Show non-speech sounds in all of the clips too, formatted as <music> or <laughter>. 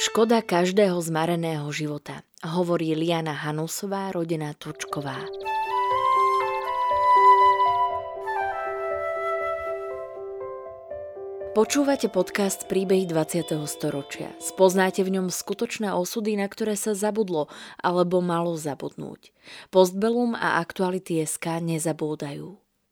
Škoda každého zmareného života, hovorí Liana Hanusová, rodená Turčková. Počúvate podcast Príbehy 20. storočia. Spoznáte v ňom skutočné osudy, na ktoré sa zabudlo alebo malo zabudnúť. Postbelum a aktuality SK nezabúdajú.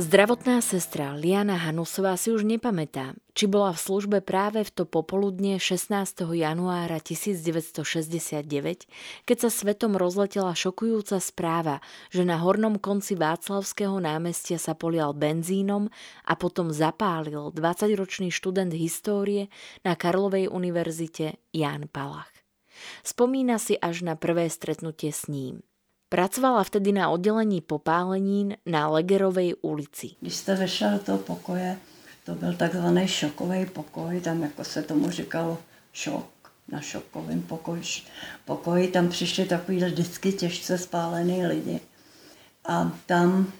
Zdravotná sestra Liana Hanusová si už nepamätá, či bola v službe práve v to popoludne 16. januára 1969, keď sa svetom rozletela šokujúca správa, že na hornom konci Václavského námestia sa polial benzínom a potom zapálil 20-ročný študent histórie na Karlovej univerzite Jan Palach. Spomína si až na prvé stretnutie s ním – Pracovala vtedy na oddelení popálenín na Legerovej ulici. Když jste vešla do pokoje, to byl takzvaný šokový pokoj, tam jako se tomu říkalo šok, na šokovém pokoji, pokoji. Tam přišli takový vždycky těžce spálený lidi. A tam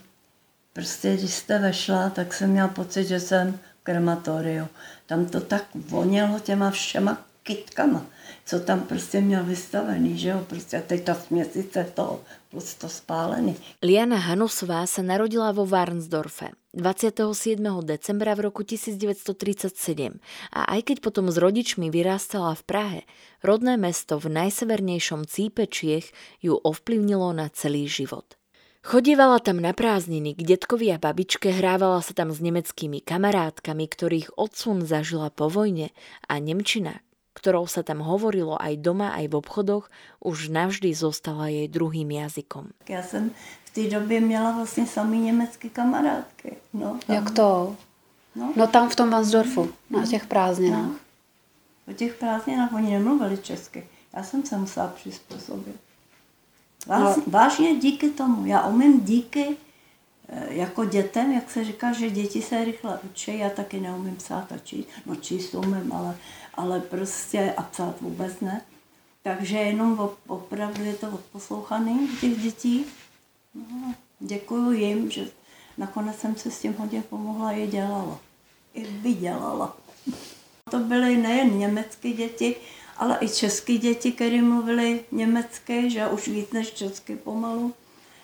prostě, když jste vešla, tak jsem měla pocit, že jsem v krematoriu. Tam to tak vonělo těma všema kytkama, co tam prostě měl vystavený, že jo, prostě a teď ta směsice toho plus to spálený. Liana Hanusová sa narodila vo Varnsdorfe 27. decembra v roku 1937 a aj keď potom s rodičmi vyrástala v Prahe, rodné mesto v najsevernejšom cípe Čiech ju ovplyvnilo na celý život. Chodívala tam na prázdniny k detkovi a babičke, hrávala sa tam s nemeckými kamarátkami, ktorých odsun zažila po vojne a Nemčina, ktorou sa tam hovorilo aj doma, aj v obchodoch, už navždy zostala jej druhým jazykom. Já jsem v té době měla vlastně samý německé kamarádky. No, tam. Jak to? No. no tam v tom Vansdorfu, na no. těch prázdninách. No. O těch prázdninách oni nemluvili česky. Já jsem se musela přizpůsobit. Vás, no. Vážně díky tomu. Já umím díky jako dětem, jak se říká, že děti se rychle učí, já taky neumím psát a číst. No číst umím, ale ale prostě a psát vůbec ne. Takže jenom opravdu je to odposlouchaný těch dětí. No, děkuju jim, že nakonec jsem se s tím hodně pomohla i dělala. I vydělala. To byly nejen německé děti, ale i české děti, které mluvily německy, že už víc než česky pomalu.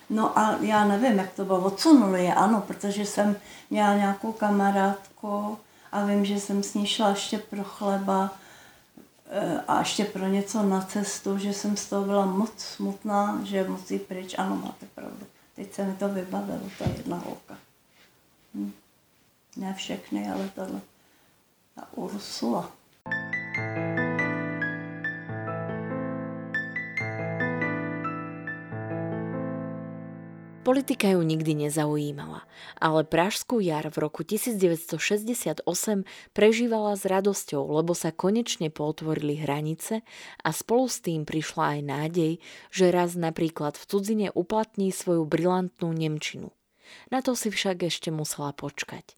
No a já nevím, jak to bylo, odsunuli je, ano, protože jsem měla nějakou kamarádku, a vím, že jsem s ní šla ještě pro chleba eh, a ještě pro něco na cestu, že jsem z toho byla moc smutná, že musí pryč. Ano, máte pravdu. Teď se mi to vybavilo, ta jedna holka. Hm. Ne všechny, ale tohle. Ta Ursula. Politika ju nikdy nezaujímala, ale Pražskú jar v roku 1968 prežívala s radosťou, lebo sa konečne potvorili hranice a spolu s tým prišla aj nádej, že raz napríklad v cudzine uplatní svoju brilantnú Nemčinu. Na to si však ešte musela počkať.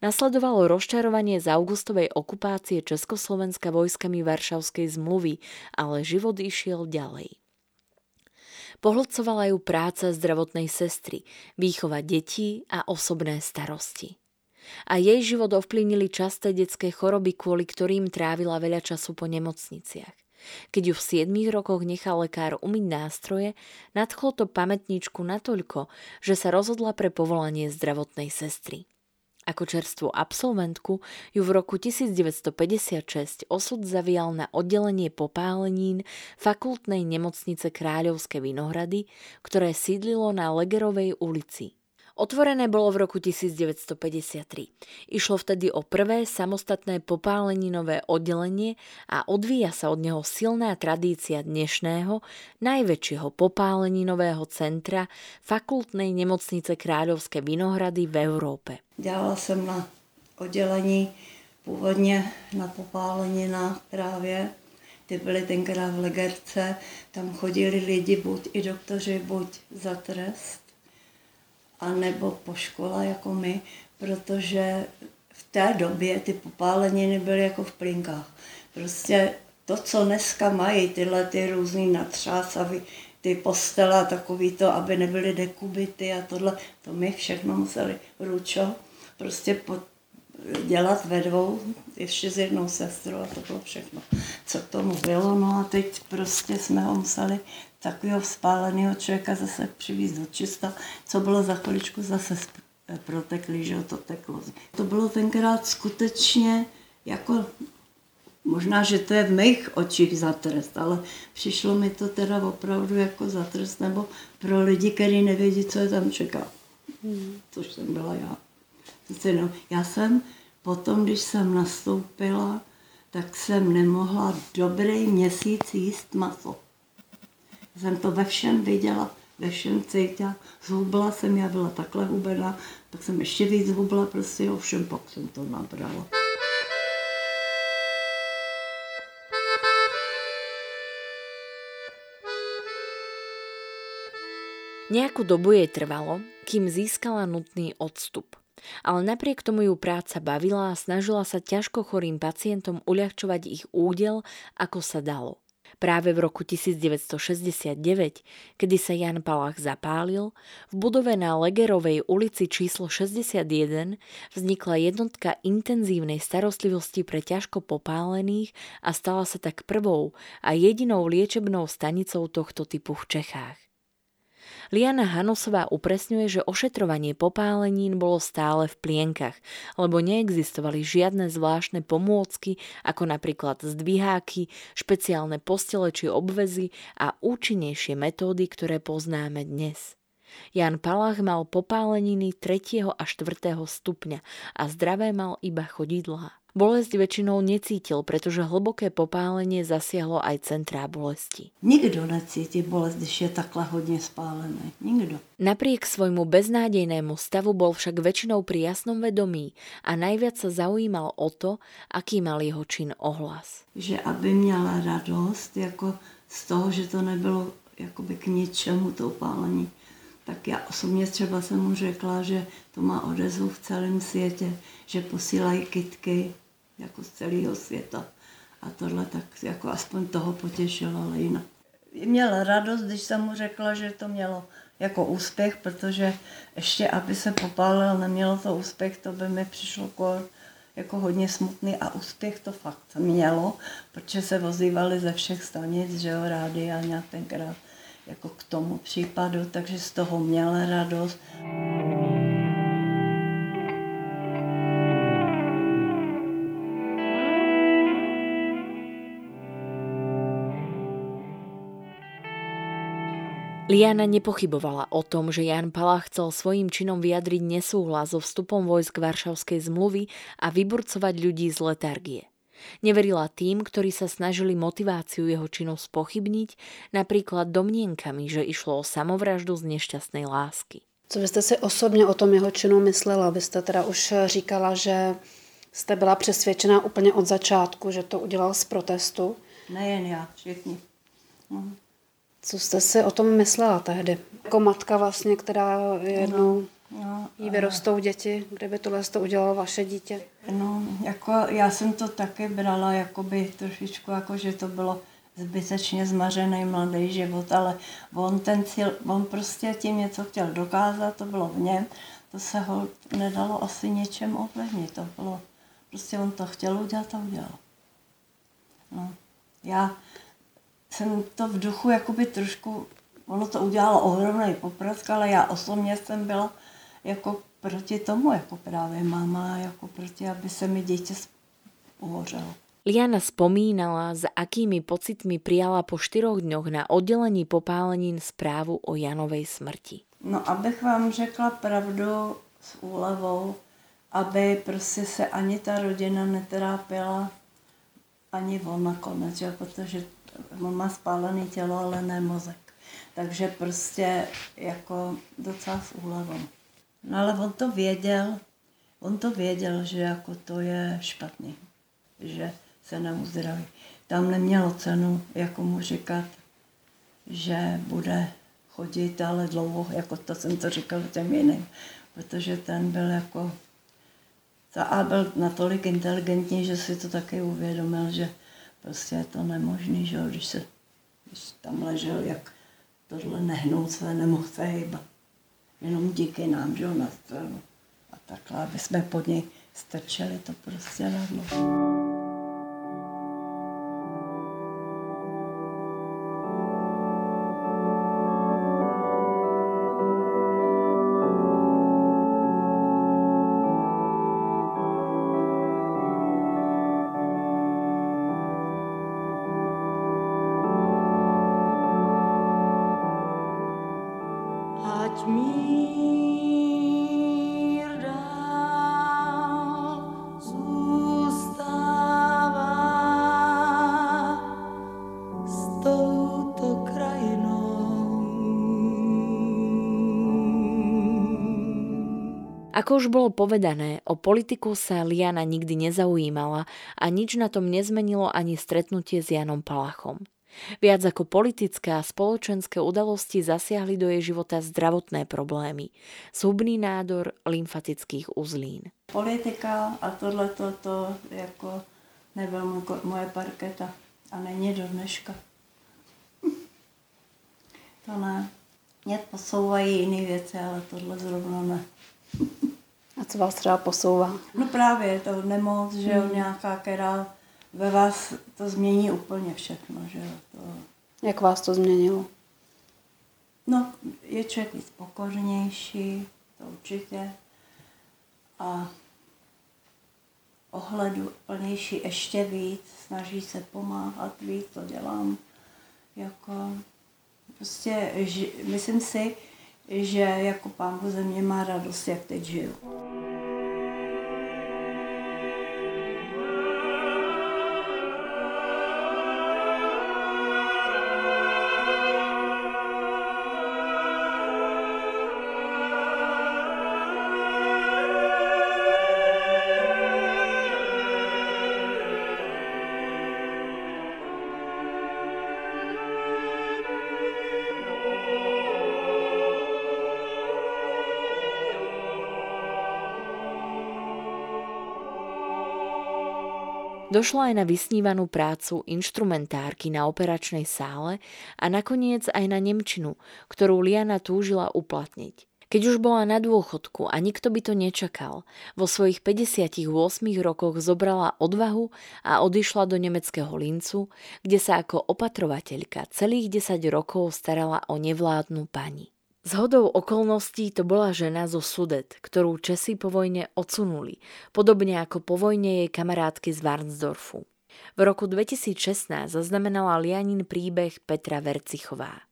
Nasledovalo rozčarovanie z augustovej okupácie Československa vojskami Varšavskej zmluvy, ale život išiel ďalej. Pohlcovala ju práca zdravotnej sestry, výchova detí a osobné starosti. A jej život ovplyvnili časté detské choroby, kvôli ktorým trávila veľa času po nemocniciach. Keď ju v 7 rokoch nechal lekár umyť nástroje, nadchlo to pamätníčku natoľko, že sa rozhodla pre povolanie zdravotnej sestry. Ako čerstvú absolventku ju v roku 1956 osud zavial na oddelenie popálenín fakultnej nemocnice Kráľovské Vinohrady, ktoré sídlilo na Legerovej ulici. Otvorené bolo v roku 1953. Išlo vtedy o prvé samostatné popáleninové oddelenie a odvíja sa od neho silná tradícia dnešného, najväčšieho popáleninového centra fakultnej nemocnice Kráľovské Vinohrady v Európe. Dělala jsem na oddělení původně na popáleninách právě. Ty byly tenkrát v Legerce, tam chodili lidi, buď i doktoři, buď za trest a nebo po škole jako my, protože v té době ty popáleniny byly jako v plinkách. Prostě to, co dneska mají, tyhle ty různý natřásavy, ty postele a takový to, aby nebyly dekubity a tohle, to my všechno museli ručo prostě pod, dělat ve dvou, ještě s jednou sestrou a to bylo všechno, co k tomu bylo. No a teď prostě jsme ho museli takového vzpáleného člověka zase přivízt do čista, co bylo za chviličku zase proteklý, že to teklo. To bylo tenkrát skutečně jako, možná, že to je v mých očích za trest, ale přišlo mi to teda opravdu jako za trest, nebo pro lidi, kteří nevědí, co je tam čeká. Hmm. Což jsem byla já. No, já jsem potom, když jsem nastoupila, tak jsem nemohla dobrý měsíc jíst maso jsem to ve všem viděla, ve všem cítila. Zhubla jsem, já byla takhle hubená, tak jsem ještě víc zhubla, prostě ovšem pak jsem to nabrala. Nejakú dobu jej trvalo, kým získala nutný odstup. Ale napriek tomu ju práca bavila a snažila sa ťažko chorým pacientom uľahčovať ich údel, ako sa dalo. Práve v roku 1969, kedy sa Jan Palach zapálil, v budove na Legerovej ulici číslo 61 vznikla jednotka intenzívnej starostlivosti pre ťažko popálených a stala sa tak prvou a jedinou liečebnou stanicou tohto typu v Čechách. Liana Hanosová upresňuje, že ošetrovanie popálenín bolo stále v plienkach, lebo neexistovali žiadne zvláštne pomôcky, ako napríklad zdviháky, špeciálne postele či obvezy a účinnejšie metódy, ktoré poznáme dnes. Jan Palach mal popáleniny 3. a 4. stupňa a zdravé mal iba chodidlá. Bolesť väčšinou necítil, pretože hlboké popálenie zasiahlo aj centrá bolesti. Nikdo necíti bolest, když je takhle hodne spálené. Nikdo. Napriek svojmu beznádejnému stavu bol však väčšinou pri jasnom vedomí a najviac sa zaujímal o to, aký mal jeho čin ohlas. Že aby měla radost jako z toho, že to nebylo jakoby k ničemu to upálení tak já osobně třeba jsem mu řekla, že to má odezvu v celém světě, že posílají kitky jako z celého světa. A tohle tak jako aspoň toho potěšilo, ale jinak. Měl radost, když jsem mu řekla, že to mělo jako úspěch, protože ještě, aby se popálil, nemělo to úspěch, to by mi přišlo jako, jako hodně smutný a úspěch to fakt mělo, protože se vozívali ze všech stanic, že jo, rádi a nějak tenkrát jako k tomu případu, takže z toho měla radost. Liana nepochybovala o tom, že Jan Palach chcel svojim činom vyjadriť nesúhlas so vstupom vojsk Varšavskej zmluvy a vyburcovať ľudí z letargie. Neverila tým, ktorí sa snažili motiváciu jeho činov spochybniť, napríklad domnienkami, že išlo o samovraždu z nešťastnej lásky. Co byste si osobně o tom jeho činu myslela? Vy jste teda už říkala, že jste byla přesvědčená úplně od začátku, že to udělal z protestu. Nejen já, všichni. Mhm. Co jste si o tom myslela tehdy? Jako matka vlastně, která jednou no, no, jí vyrostou děti, kdyby tohle to udělalo vaše dítě? No, jako já jsem to taky brala jakoby trošičku, jako že to bylo zbytečně zmařený mladý život, ale on ten cíl, on prostě tím něco chtěl dokázat, to bylo v něm, to se ho nedalo asi něčem ovlivnit, to bylo, prostě on to chtěl udělat a udělal. No. Já jsem to v duchu jakoby trošku, ono to udělalo ohromný poprask, ale já osobně jsem byla jako proti tomu, jako právě máma, jako proti, aby se mi dítě uhořelo. Liana spomínala, s akými pocitmi prijala po štyroch dňoch na oddelení popálenín správu o Janovej smrti. No, abych vám řekla pravdu s úlevou, aby prostě se ani ta rodina netrápila, ani on nakonec, že? protože on má spálené tělo, ale ne mozek. Takže prostě jako docela s úlevou. No ale on to věděl, on to věděl, že jako to je špatný, že se neuzdraví. Tam nemělo cenu, jako mu říkat, že bude chodit, ale dlouho, jako to jsem to říkal těm jiným, protože ten byl jako, a byl natolik inteligentní, že si to taky uvědomil, že prostě je to nemožný, že když se když tam ležel, jak tohle nehnout se, nemohl se hýbat. Jenom díky nám, že na stranu. A takhle, aby jsme pod něj strčeli to prostě na Ako už bolo povedané, o politiku sa Liana nikdy nezaujímala a nič na tom nezmenilo ani stretnutie s Janom Palachom. Viac ako politické a spoločenské udalosti zasiahli do jej života zdravotné problémy. Zhubný nádor lymfatických uzlín. Politika a tohle to, jako nebyl moje parketa a není do dneška. <laughs> To ne. Mě posouvají jiné věci, ale tohle zrovna ne. A co vás třeba posouvá? No právě to nemoc, že jo, hmm. nějaká, která ve vás to změní úplně všechno, že jo. To... Jak vás to změnilo? No, je člověk víc pokornější, to určitě. A ohledu plnější ještě víc, snaží se pomáhat víc, to dělám. Jako, prostě, myslím si, že jako pán země má radost, jak teď žiju. Došlo aj na vysnívanú prácu inštrumentárky na operačnej sále a nakoniec aj na Nemčinu, ktorú Liana túžila uplatniť. Keď už bola na dôchodku a nikto by to nečakal, vo svojich 58 rokoch zobrala odvahu a odišla do nemeckého Lincu, kde sa ako opatrovateľka celých 10 rokov starala o nevládnu pani. Z hodou okolností to bola žena zo Sudet, ktorú Česi po vojne odsunuli, podobne ako po vojne jej kamarátky z Varnsdorfu. V roku 2016 zaznamenala Lianin príbeh Petra Vercichová.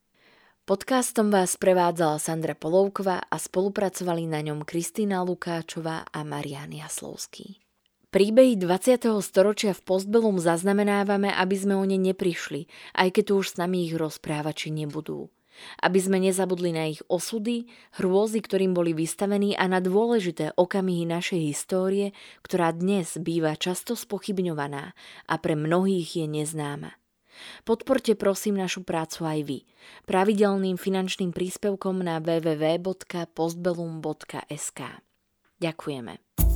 Podcastom vás prevádzala Sandra Polovková a spolupracovali na ňom Kristýna Lukáčová a Marian Jaslovský. Príbehy 20. storočia v Postbelum zaznamenávame, aby sme o ne neprišli, aj keď tu už s nami ich rozprávači nebudú aby sme nezabudli na ich osudy, hrôzy, ktorým boli vystavení a na dôležité okamihy našej histórie, ktorá dnes býva často spochybňovaná a pre mnohých je neznáma. Podporte prosím našu prácu aj vy pravidelným finančným príspevkom na www.postbellum.sk. Ďakujeme.